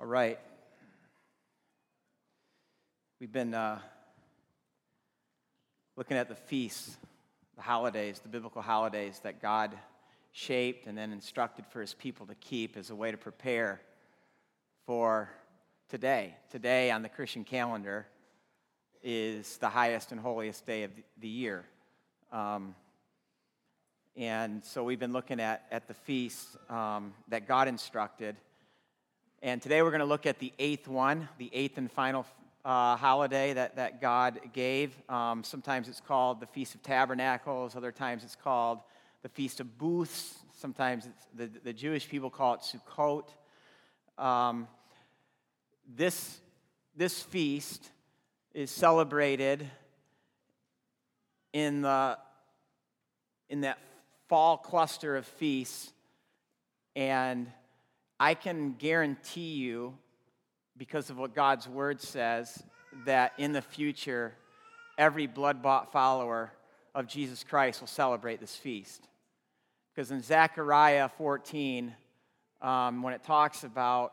All right. We've been uh, looking at the feasts, the holidays, the biblical holidays that God shaped and then instructed for his people to keep as a way to prepare for today. Today on the Christian calendar is the highest and holiest day of the year. Um, and so we've been looking at, at the feasts um, that God instructed. And today we're going to look at the eighth one, the eighth and final uh, holiday that, that God gave. Um, sometimes it's called the Feast of Tabernacles, other times it's called the Feast of Booths. Sometimes the, the Jewish people call it Sukkot. Um, this, this feast is celebrated in, the, in that fall cluster of feasts, and I can guarantee you, because of what God's word says, that in the future, every blood bought follower of Jesus Christ will celebrate this feast. Because in Zechariah 14, um, when it talks about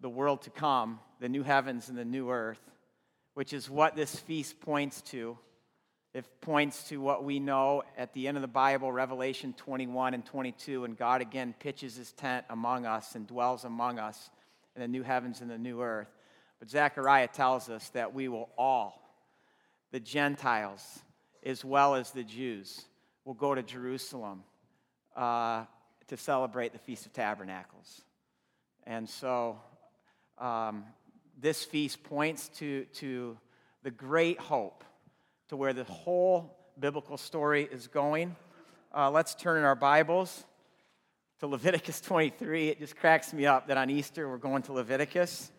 the world to come, the new heavens and the new earth, which is what this feast points to, it points to what we know at the end of the Bible, Revelation 21 and 22, and God again pitches his tent among us and dwells among us in the new heavens and the new earth. But Zechariah tells us that we will all, the Gentiles as well as the Jews, will go to Jerusalem uh, to celebrate the Feast of Tabernacles. And so um, this feast points to, to the great hope to where the whole biblical story is going. Uh, let's turn in our Bibles to Leviticus 23. It just cracks me up that on Easter we're going to Leviticus.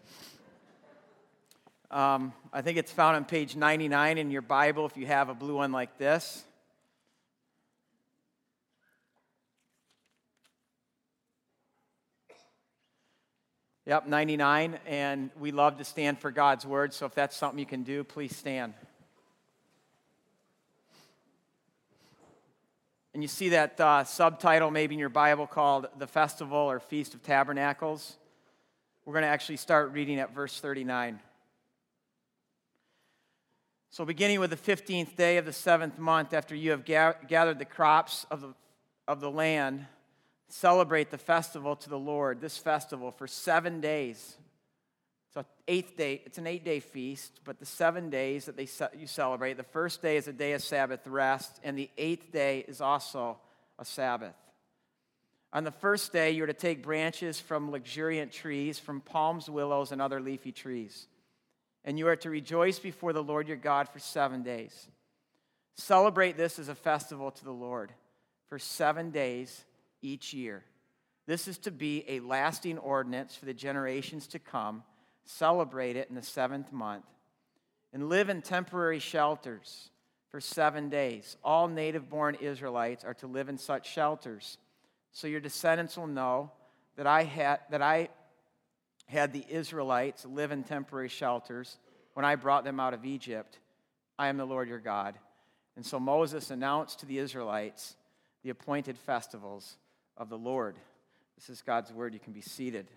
Um, I think it's found on page 99 in your Bible if you have a blue one like this. Yep, 99. And we love to stand for God's word. So if that's something you can do, please stand. And you see that uh, subtitle maybe in your Bible called The Festival or Feast of Tabernacles. We're going to actually start reading at verse 39. So, beginning with the 15th day of the seventh month, after you have ga- gathered the crops of the, of the land, celebrate the festival to the Lord, this festival, for seven days eighth day, it's an eight day feast, but the seven days that they you celebrate, the first day is a day of Sabbath rest, and the eighth day is also a Sabbath. On the first day, you're to take branches from luxuriant trees, from palms, willows, and other leafy trees. And you are to rejoice before the Lord your God for seven days. Celebrate this as a festival to the Lord for seven days each year. This is to be a lasting ordinance for the generations to come celebrate it in the seventh month, and live in temporary shelters for seven days. All native born Israelites are to live in such shelters. So your descendants will know that I had, that I had the Israelites live in temporary shelters when I brought them out of Egypt. I am the Lord your God. And so Moses announced to the Israelites the appointed festivals of the Lord. This is God's word. You can be seated.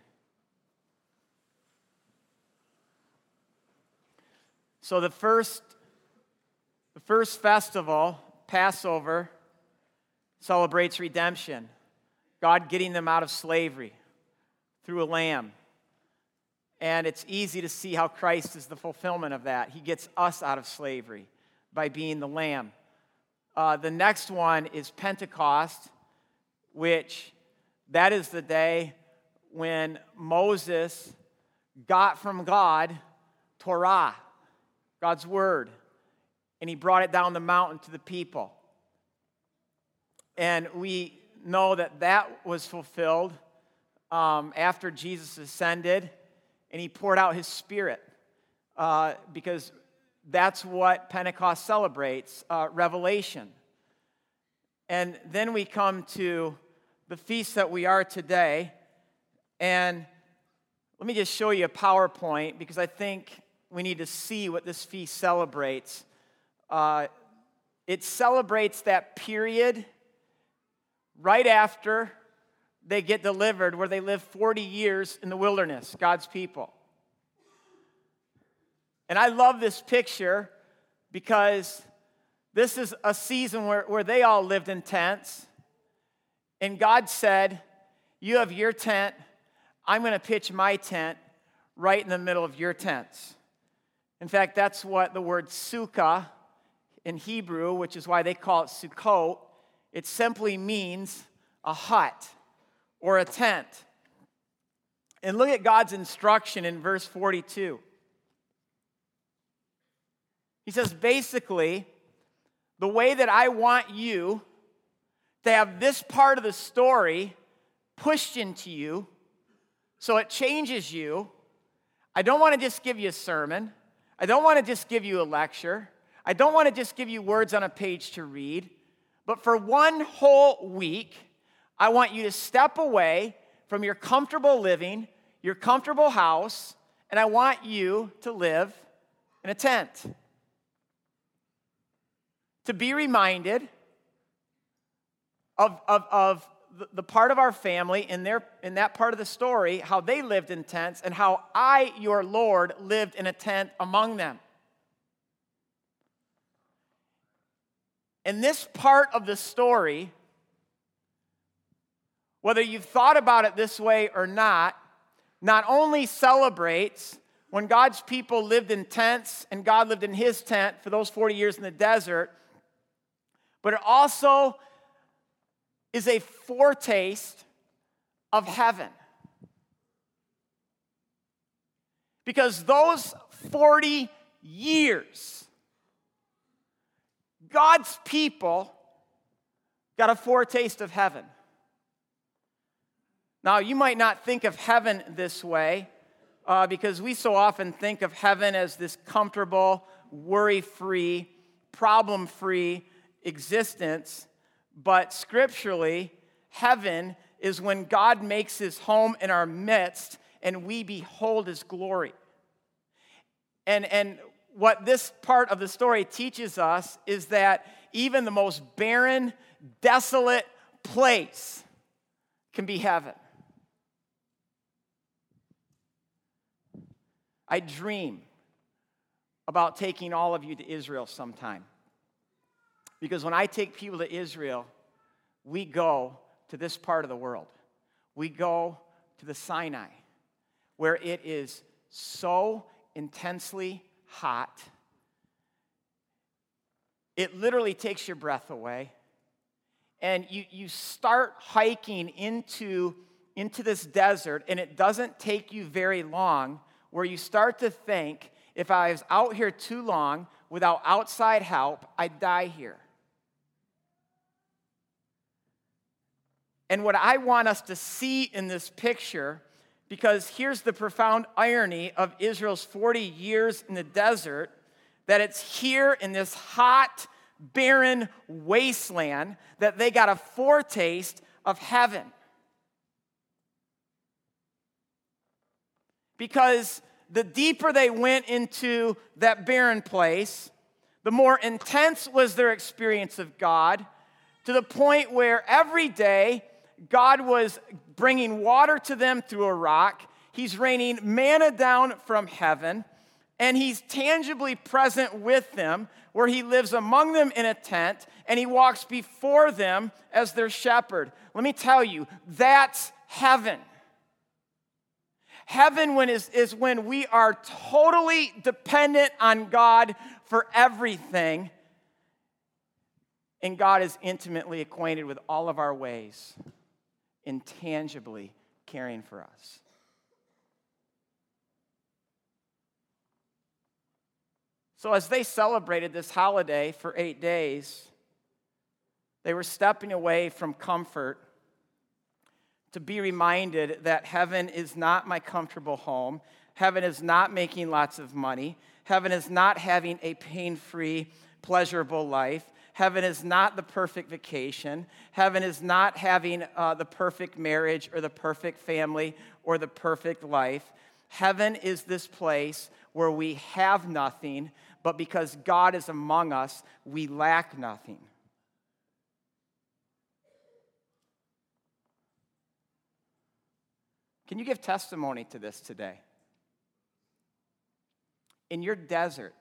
So the first, the first festival, Passover, celebrates redemption. God getting them out of slavery through a lamb. And it's easy to see how Christ is the fulfillment of that. He gets us out of slavery by being the lamb. Uh, the next one is Pentecost, which that is the day when Moses got from God Torah, God's word, and he brought it down the mountain to the people. And we know that that was fulfilled um, after Jesus ascended and he poured out his spirit uh, because that's what Pentecost celebrates uh, revelation. And then we come to the feast that we are today. And let me just show you a PowerPoint because I think we need to see what this feast celebrates. Uh, it celebrates that period right after they get delivered, where they live 40 years in the wilderness, God's people. And I love this picture because this is a season where, where they all lived in tents. And God said, You have your tent, I'm going to pitch my tent right in the middle of your tents. In fact, that's what the word sukkah in Hebrew, which is why they call it Sukkot, it simply means a hut or a tent. And look at God's instruction in verse 42. He says, basically, the way that I want you to have this part of the story pushed into you so it changes you. I don't want to just give you a sermon. I don't want to just give you a lecture. I don't want to just give you words on a page to read. But for one whole week, I want you to step away from your comfortable living, your comfortable house, and I want you to live in a tent. To be reminded of, of, of the part of our family in, their, in that part of the story, how they lived in tents, and how I, your Lord, lived in a tent among them. In this part of the story, whether you've thought about it this way or not, not only celebrates when God's people lived in tents and God lived in his tent for those 40 years in the desert, but it also is a foretaste of heaven. Because those 40 years, God's people got a foretaste of heaven. Now, you might not think of heaven this way uh, because we so often think of heaven as this comfortable, worry free, problem free existence. But scripturally, heaven is when God makes his home in our midst and we behold his glory. And, and what this part of the story teaches us is that even the most barren, desolate place can be heaven. I dream about taking all of you to Israel sometime. Because when I take people to Israel, we go to this part of the world. We go to the Sinai, where it is so intensely hot. It literally takes your breath away. And you, you start hiking into, into this desert, and it doesn't take you very long where you start to think if I was out here too long without outside help, I'd die here. And what I want us to see in this picture, because here's the profound irony of Israel's 40 years in the desert, that it's here in this hot, barren wasteland that they got a foretaste of heaven. Because the deeper they went into that barren place, the more intense was their experience of God, to the point where every day God was bringing water to them through a rock. He's raining manna down from heaven, and he's tangibly present with them, where he lives among them in a tent, and he walks before them as their shepherd. Let me tell you, that's heaven. Heaven when is, is when we are totally dependent on God for everything, and God is intimately acquainted with all of our ways intangibly caring for us. So, as they celebrated this holiday for eight days, they were stepping away from comfort to be reminded that heaven is not my comfortable home. Heaven is not making lots of money. Heaven is not having a pain free, pleasurable life. Heaven is not the perfect vacation. Heaven is not having uh, the perfect marriage or the perfect family or the perfect life. Heaven is this place where we have nothing, but because God is among us, we lack nothing. Can you give testimony to this today? In your desert,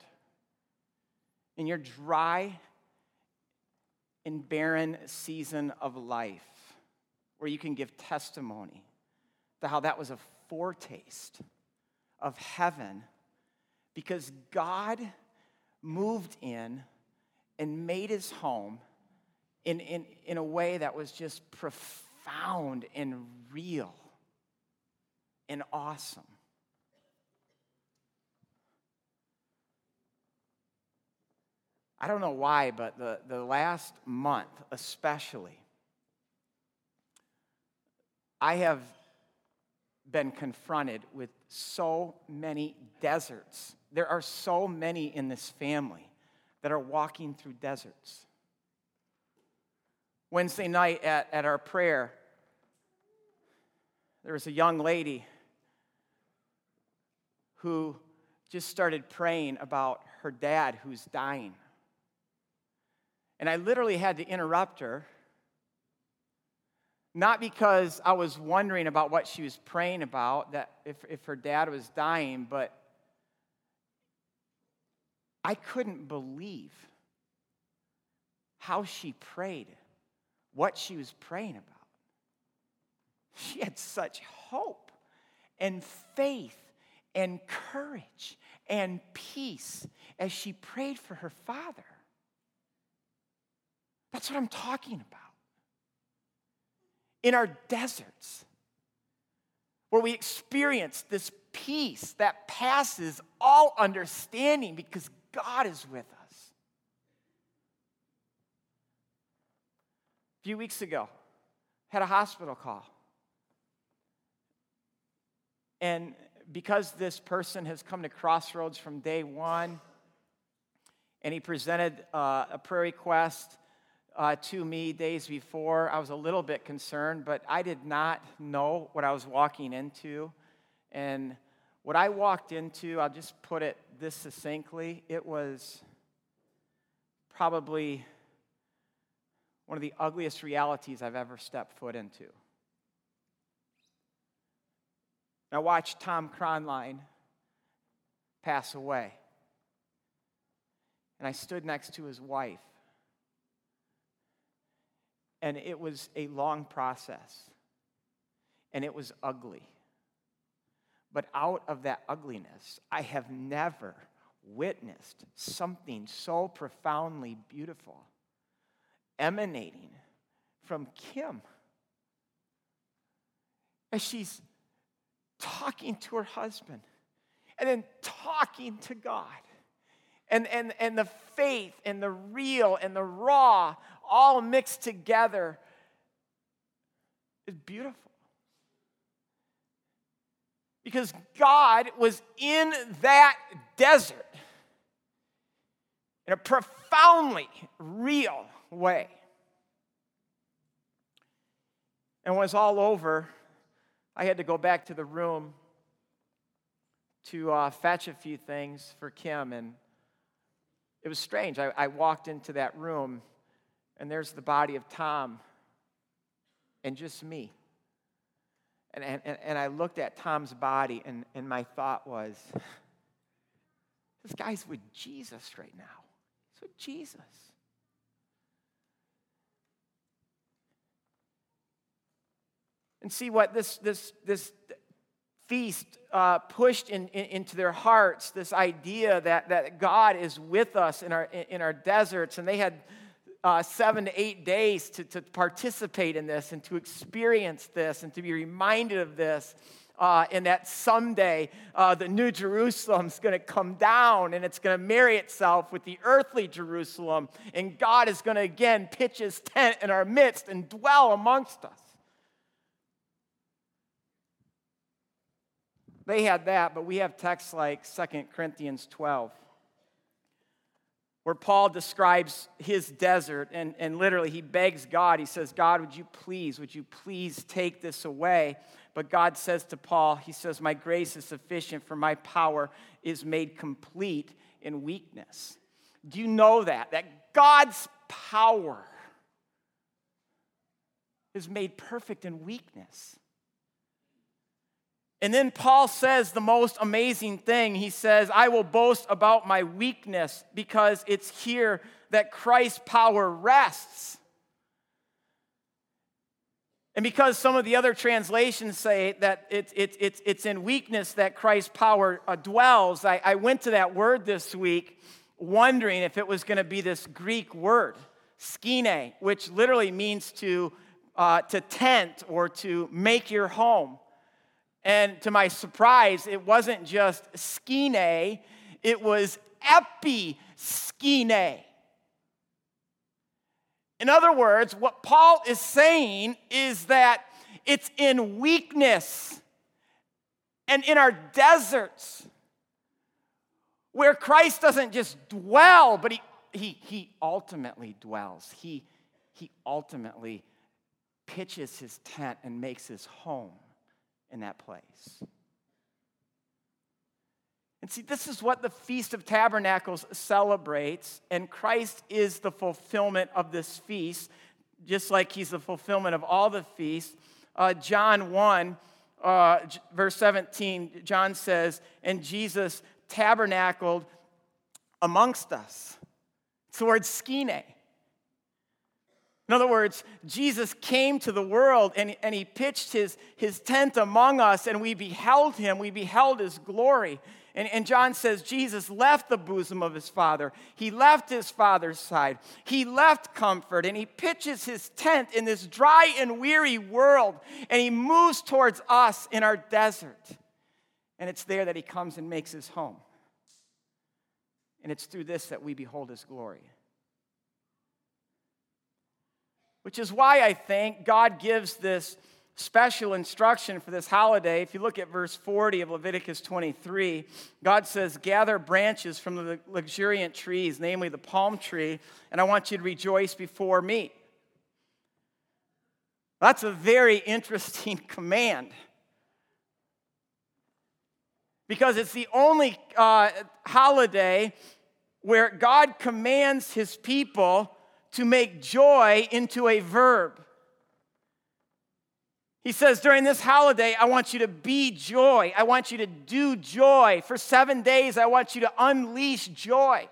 in your dry and barren season of life, where you can give testimony to how that was a foretaste of heaven because God moved in and made his home in, in, in a way that was just profound and real and awesome. I don't know why, but the, the last month, especially, I have been confronted with so many deserts. There are so many in this family that are walking through deserts. Wednesday night at, at our prayer, there was a young lady who just started praying about her dad who's dying. And I literally had to interrupt her, not because I was wondering about what she was praying about, that if, if her dad was dying, but I couldn't believe how she prayed, what she was praying about. She had such hope and faith and courage and peace as she prayed for her father. That's what I'm talking about. In our deserts, where we experience this peace that passes all understanding because God is with us. A few weeks ago, had a hospital call. And because this person has come to Crossroads from day one, and he presented uh, a prayer request uh, to me days before, I was a little bit concerned, but I did not know what I was walking into. And what I walked into, I'll just put it this succinctly it was probably one of the ugliest realities I've ever stepped foot into. I watched Tom Cronline pass away. And I stood next to his wife. And it was a long process. And it was ugly. But out of that ugliness, I have never witnessed something so profoundly beautiful emanating from Kim. As she's talking to her husband and then talking to God. And, and, and the faith and the real and the raw all mixed together is beautiful. Because God was in that desert in a profoundly real way. And when it was all over, I had to go back to the room to uh, fetch a few things for Kim. And it was strange. I, I walked into that room, and there's the body of Tom and just me. And, and, and I looked at Tom's body, and, and my thought was, this guy's with Jesus right now. He's with Jesus. And see what this, this, this feast uh, pushed in, in, into their hearts this idea that, that God is with us in our, in our deserts. And they had uh, seven to eight days to, to participate in this and to experience this and to be reminded of this. Uh, and that someday uh, the new Jerusalem is going to come down and it's going to marry itself with the earthly Jerusalem. And God is going to again pitch his tent in our midst and dwell amongst us. They had that, but we have texts like 2 Corinthians 12 where Paul describes his desert and, and literally he begs God. He says, God, would you please, would you please take this away? But God says to Paul, He says, My grace is sufficient, for my power is made complete in weakness. Do you know that? That God's power is made perfect in weakness. And then Paul says the most amazing thing. He says, I will boast about my weakness because it's here that Christ's power rests. And because some of the other translations say that it's, it's, it's, it's in weakness that Christ's power uh, dwells, I, I went to that word this week wondering if it was going to be this Greek word, skene, which literally means to, uh, to tent or to make your home. And to my surprise, it wasn't just skene, it was episkene. In other words, what Paul is saying is that it's in weakness and in our deserts where Christ doesn't just dwell, but he, he, he ultimately dwells. He, he ultimately pitches his tent and makes his home in that place. And see, this is what the Feast of Tabernacles celebrates, and Christ is the fulfillment of this feast, just like he's the fulfillment of all the feasts. Uh, John 1, uh, verse 17, John says, And Jesus tabernacled amongst us. It's the word skene. In other words, Jesus came to the world and, and he pitched his, his tent among us, and we beheld him. We beheld his glory. And, and John says Jesus left the bosom of his father. He left his father's side. He left comfort and he pitches his tent in this dry and weary world and he moves towards us in our desert. And it's there that he comes and makes his home. And it's through this that we behold his glory. Which is why I think God gives this special instruction for this holiday. If you look at verse 40 of Leviticus 23, God says, Gather branches from the luxuriant trees, namely the palm tree, and I want you to rejoice before me. That's a very interesting command. Because it's the only uh, holiday where God commands his people to make joy into a verb. He says, during this holiday, I want you to be joy. I want you to do joy. For seven days, I want you to unleash joy.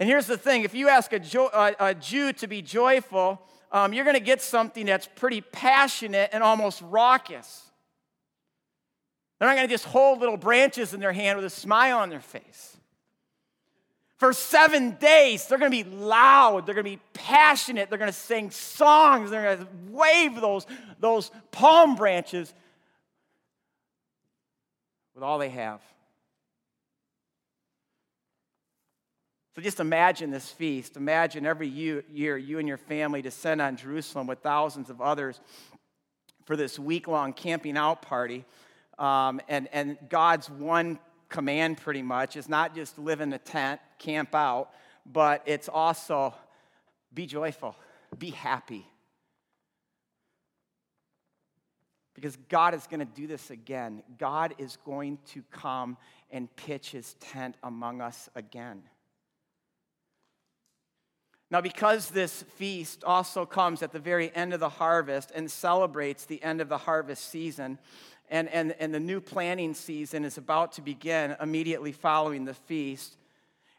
And here's the thing if you ask a, jo- a, a Jew to be joyful, um, you're going to get something that's pretty passionate and almost raucous. They're not going to just hold little branches in their hand with a smile on their face. For seven days, they're going to be loud, they're going to be passionate, they're going to sing songs, they're going to wave those, those palm branches with all they have. So just imagine this feast. Imagine every year you and your family descend on Jerusalem with thousands of others for this week long camping out party. Um, and, and God's one command, pretty much, is not just live in a tent, camp out, but it's also be joyful, be happy. Because God is going to do this again. God is going to come and pitch his tent among us again. Now, because this feast also comes at the very end of the harvest and celebrates the end of the harvest season, and, and, and the new planting season is about to begin immediately following the feast.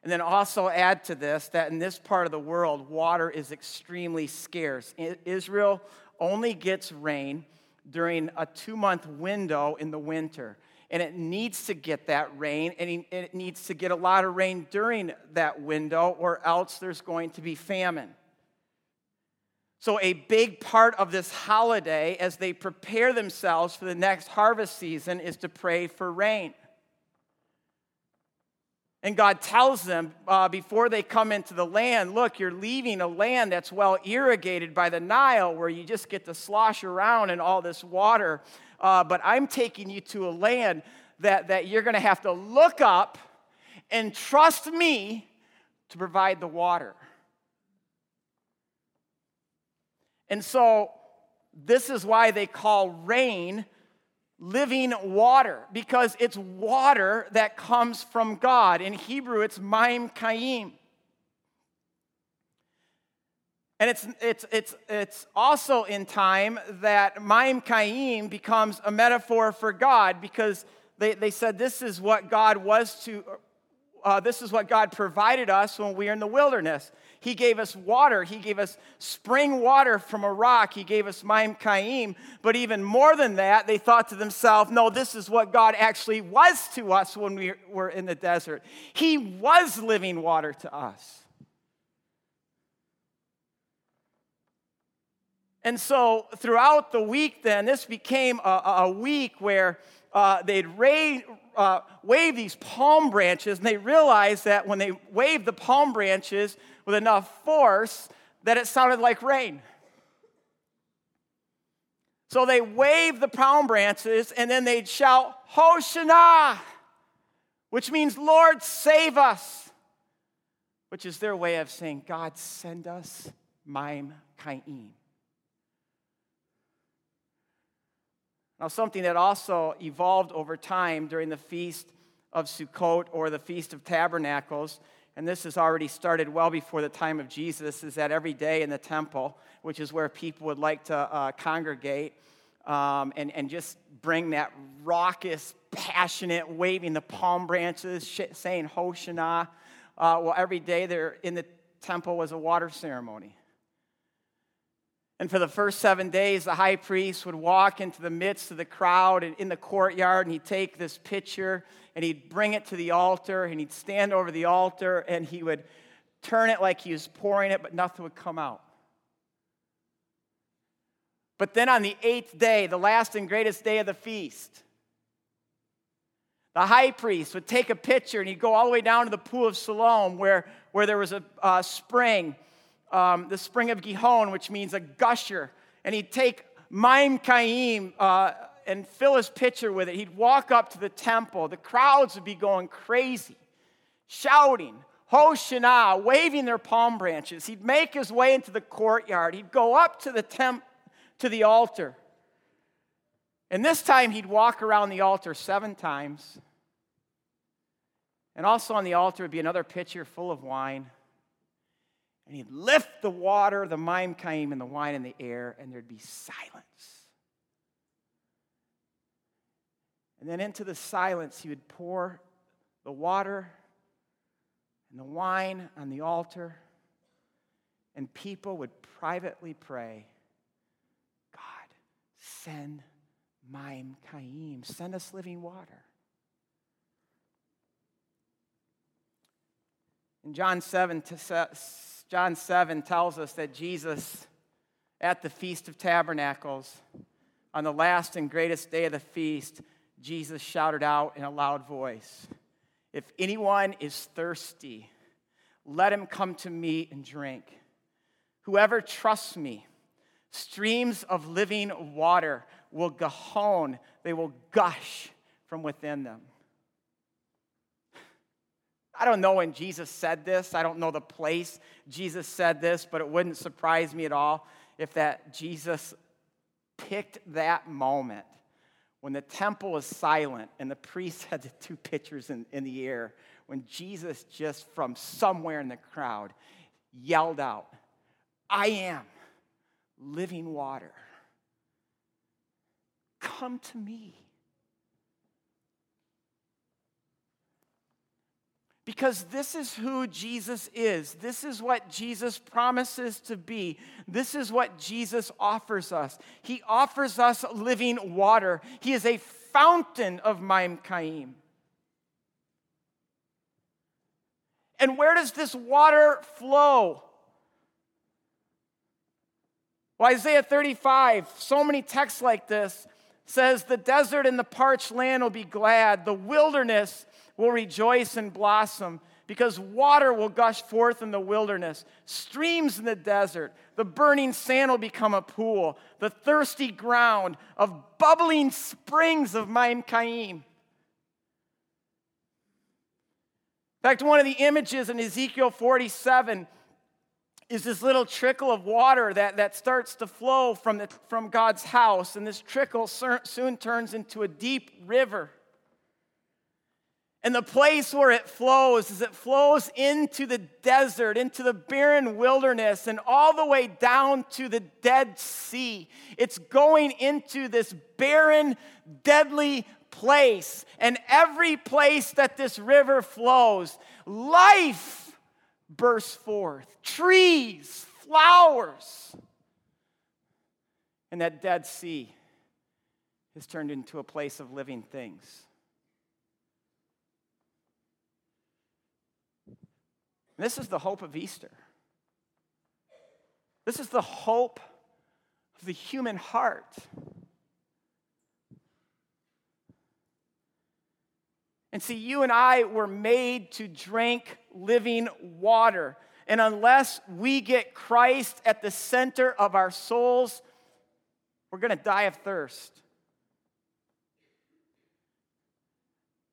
And then also add to this that in this part of the world, water is extremely scarce. Israel only gets rain during a two month window in the winter. And it needs to get that rain, and it needs to get a lot of rain during that window, or else there's going to be famine. So, a big part of this holiday as they prepare themselves for the next harvest season is to pray for rain. And God tells them uh, before they come into the land look, you're leaving a land that's well irrigated by the Nile where you just get to slosh around in all this water. Uh, but I'm taking you to a land that, that you're going to have to look up and trust me to provide the water. And so, this is why they call rain living water, because it's water that comes from God. In Hebrew, it's maim kaim. And it's, it's, it's, it's also in time that Maim Kaim becomes a metaphor for God because they, they said this is what God was to, uh, this is what God provided us when we were in the wilderness. He gave us water. He gave us spring water from a rock. He gave us Maim Kaim. But even more than that, they thought to themselves, no, this is what God actually was to us when we were in the desert. He was living water to us. And so throughout the week, then, this became a, a week where uh, they'd ra- uh, wave these palm branches, and they realized that when they waved the palm branches with enough force, that it sounded like rain. So they waved the palm branches, and then they'd shout, Hoshana, which means, Lord, save us, which is their way of saying, God, send us Maim Kaim. Now, something that also evolved over time during the Feast of Sukkot or the Feast of Tabernacles, and this has already started well before the time of Jesus, is that every day in the temple, which is where people would like to uh, congregate um, and, and just bring that raucous, passionate, waving the palm branches, saying Hoshana. Uh, well, every day there in the temple was a water ceremony. And for the first seven days, the high priest would walk into the midst of the crowd and in the courtyard, and he'd take this pitcher and he'd bring it to the altar, and he'd stand over the altar and he would turn it like he was pouring it, but nothing would come out. But then on the eighth day, the last and greatest day of the feast, the high priest would take a pitcher and he'd go all the way down to the pool of Siloam where, where there was a, a spring um, the spring of Gihon, which means a gusher. And he'd take Maim Kaim uh, and fill his pitcher with it. He'd walk up to the temple. The crowds would be going crazy, shouting, Hoshana, waving their palm branches. He'd make his way into the courtyard. He'd go up to the temp, to the altar. And this time he'd walk around the altar seven times. And also on the altar would be another pitcher full of wine. And he'd lift the water, the Maim Kaim, and the wine in the air, and there'd be silence. And then into the silence, he would pour the water and the wine on the altar, and people would privately pray, God, send Maim Kaim, send us living water. In John 7 to John 7 tells us that Jesus, at the Feast of Tabernacles, on the last and greatest day of the feast, Jesus shouted out in a loud voice If anyone is thirsty, let him come to me and drink. Whoever trusts me, streams of living water will gihon, they will gush from within them. I don't know when Jesus said this. I don't know the place Jesus said this, but it wouldn't surprise me at all if that Jesus picked that moment when the temple was silent and the priest had the two pitchers in, in the air, when Jesus just from somewhere in the crowd yelled out, I am living water. Come to me. Because this is who Jesus is. This is what Jesus promises to be. This is what Jesus offers us. He offers us living water. He is a fountain of Maim Kaim. And where does this water flow? Well, Isaiah 35, so many texts like this, says, The desert and the parched land will be glad, the wilderness will rejoice and blossom because water will gush forth in the wilderness, streams in the desert. The burning sand will become a pool, the thirsty ground of bubbling springs of Maim Kaim. In fact, one of the images in Ezekiel 47 is this little trickle of water that, that starts to flow from, the, from God's house, and this trickle soon turns into a deep river. And the place where it flows is it flows into the desert, into the barren wilderness, and all the way down to the Dead Sea. It's going into this barren, deadly place. And every place that this river flows, life bursts forth trees, flowers. And that Dead Sea is turned into a place of living things. This is the hope of Easter. This is the hope of the human heart. And see, you and I were made to drink living water. And unless we get Christ at the center of our souls, we're going to die of thirst.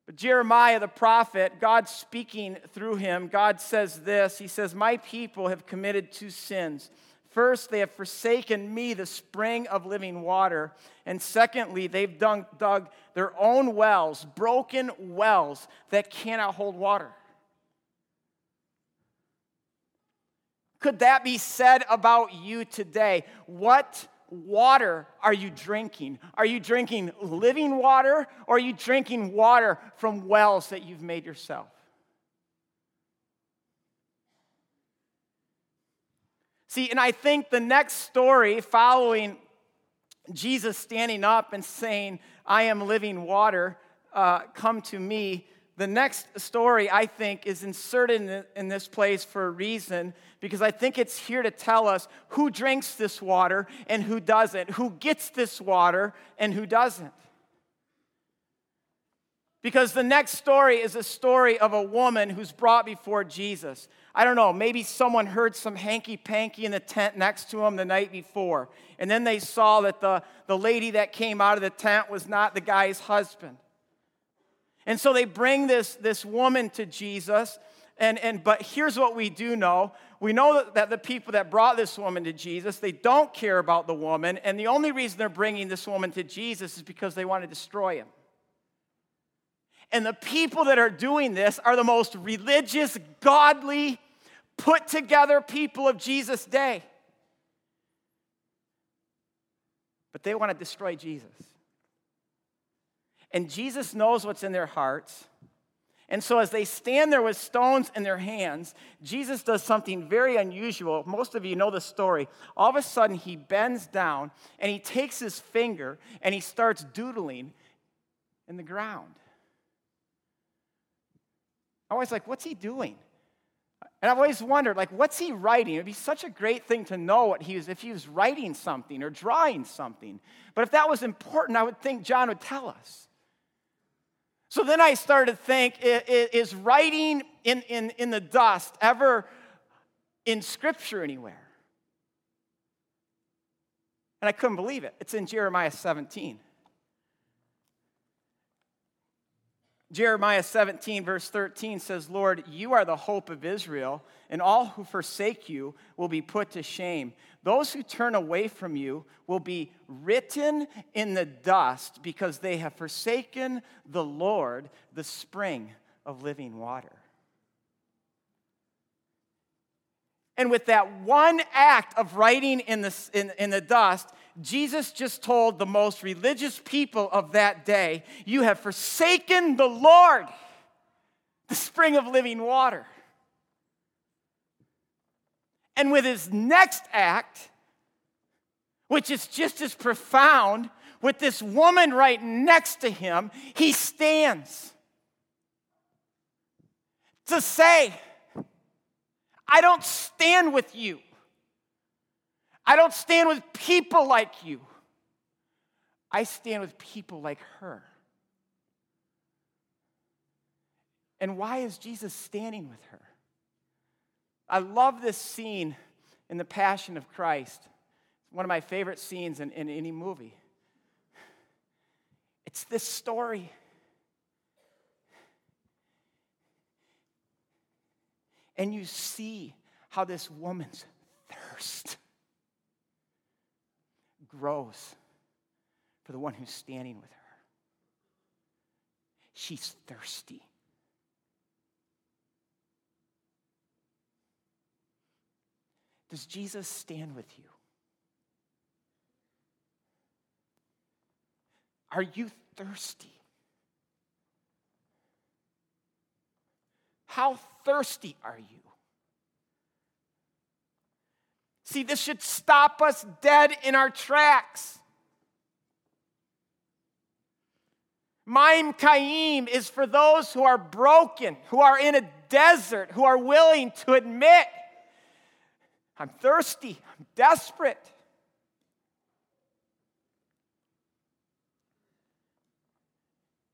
But Jeremiah the prophet, God speaking through him, God says this He says, My people have committed two sins. First, they have forsaken me, the spring of living water. And secondly, they've dug, dug their own wells, broken wells that cannot hold water. Could that be said about you today? What water are you drinking? Are you drinking living water or are you drinking water from wells that you've made yourself? See, and I think the next story following Jesus standing up and saying, I am living water, uh, come to me the next story, I think, is inserted in this place for a reason because I think it's here to tell us who drinks this water and who doesn't, who gets this water and who doesn't. Because the next story is a story of a woman who's brought before Jesus. I don't know, maybe someone heard some hanky panky in the tent next to him the night before. And then they saw that the, the lady that came out of the tent was not the guy's husband. And so they bring this, this woman to Jesus. And, and, but here's what we do know we know that, that the people that brought this woman to Jesus, they don't care about the woman. And the only reason they're bringing this woman to Jesus is because they want to destroy him. And the people that are doing this are the most religious, godly, put together people of Jesus' day. But they want to destroy Jesus. And Jesus knows what's in their hearts. And so, as they stand there with stones in their hands, Jesus does something very unusual. Most of you know the story. All of a sudden, he bends down and he takes his finger and he starts doodling in the ground. I was like, what's he doing? And I've always wondered, like, what's he writing? It'd be such a great thing to know what he was, if he was writing something or drawing something. But if that was important, I would think John would tell us. So then I started to think is writing in, in, in the dust ever in Scripture anywhere? And I couldn't believe it. It's in Jeremiah 17. Jeremiah 17, verse 13 says, Lord, you are the hope of Israel, and all who forsake you will be put to shame. Those who turn away from you will be written in the dust because they have forsaken the Lord, the spring of living water. And with that one act of writing in the, in, in the dust, Jesus just told the most religious people of that day, You have forsaken the Lord, the spring of living water. And with his next act, which is just as profound, with this woman right next to him, he stands to say, I don't stand with you. I don't stand with people like you. I stand with people like her. And why is Jesus standing with her? I love this scene in The Passion of Christ. It's one of my favorite scenes in, in any movie. It's this story. And you see how this woman's thirst grows for the one who's standing with her. She's thirsty. Does Jesus stand with you? Are you thirsty? How thirsty are you? See, this should stop us dead in our tracks. Maim Kaim is for those who are broken, who are in a desert, who are willing to admit, I'm thirsty, I'm desperate.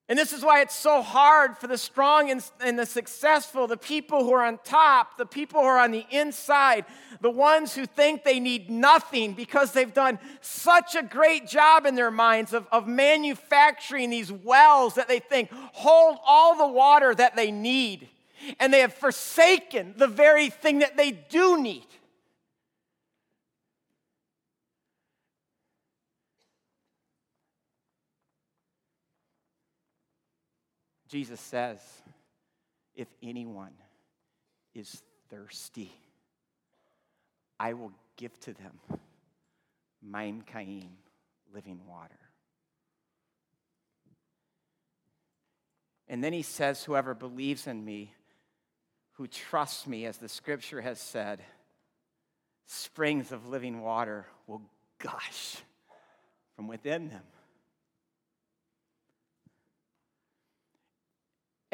And this is why it's so hard for the strong and, the successful, the people who are on top, the people who are on the inside, the ones who think they need nothing because they've done such a great job in their minds of, of manufacturing these wells that they think hold all the water that they need. And they have forsaken the very thing that they do need. Jesus says, if anyone is thirsty, I will give to them Maim Kaim, living water. And then he says, Whoever believes in me, who trusts me, as the scripture has said, springs of living water will gush from within them.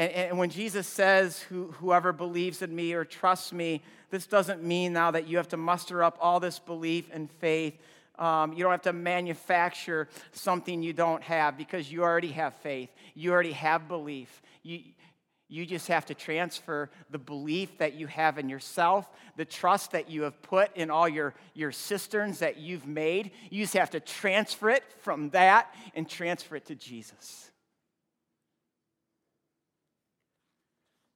And, and when Jesus says, Who, whoever believes in me or trusts me, this doesn't mean now that you have to muster up all this belief and faith. Um, you don't have to manufacture something you don't have because you already have faith. You already have belief. You, you just have to transfer the belief that you have in yourself, the trust that you have put in all your, your cisterns that you've made. You just have to transfer it from that and transfer it to Jesus.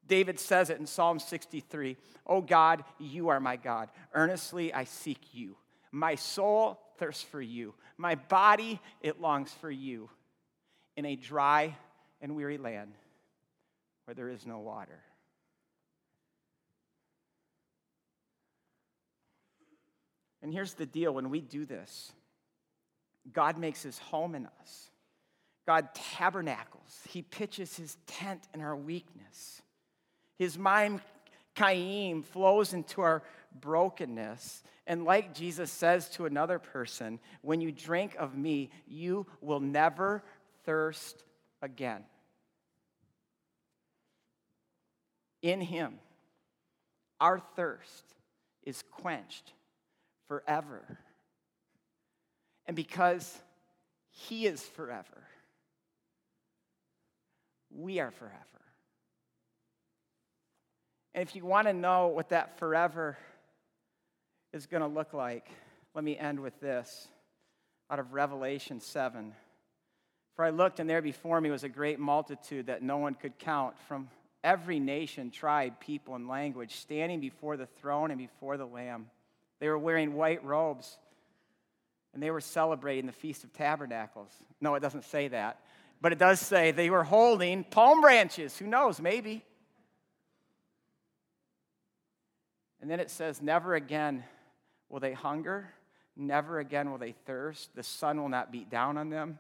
David says it in Psalm 63 Oh God, you are my God. Earnestly I seek you. My soul thirsts for you. My body, it longs for you in a dry and weary land where there is no water. And here's the deal when we do this, God makes his home in us. God tabernacles, he pitches his tent in our weakness. His Maim Kaim flows into our brokenness. And like Jesus says to another person, when you drink of me, you will never thirst again. In him, our thirst is quenched forever. And because he is forever, we are forever. And if you want to know what that forever is going to look like, let me end with this out of Revelation 7. For I looked, and there before me was a great multitude that no one could count from every nation, tribe, people, and language, standing before the throne and before the Lamb. They were wearing white robes, and they were celebrating the Feast of Tabernacles. No, it doesn't say that, but it does say they were holding palm branches. Who knows? Maybe. And then it says, Never again will they hunger, never again will they thirst. The sun will not beat down on them,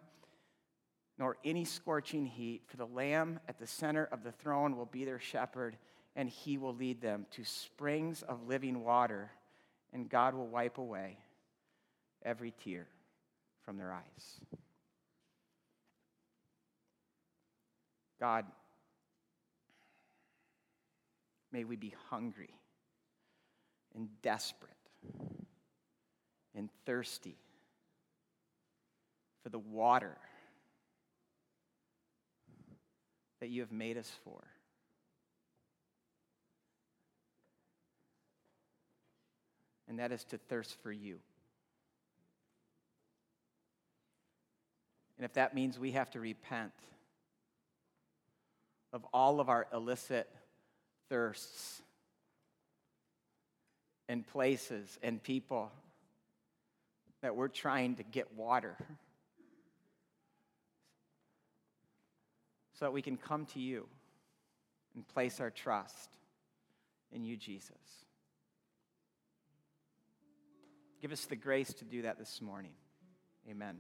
nor any scorching heat, for the Lamb at the center of the throne will be their shepherd, and he will lead them to springs of living water, and God will wipe away every tear from their eyes. God, may we be hungry and desperate and thirsty for the water that you have made us for. And that is to thirst for you. And if that means we have to repent of all of our illicit thirsts and places and people that we're trying to get water so that we can come to you and place our trust in you, Jesus. Give us the grace to do that this morning. Amen.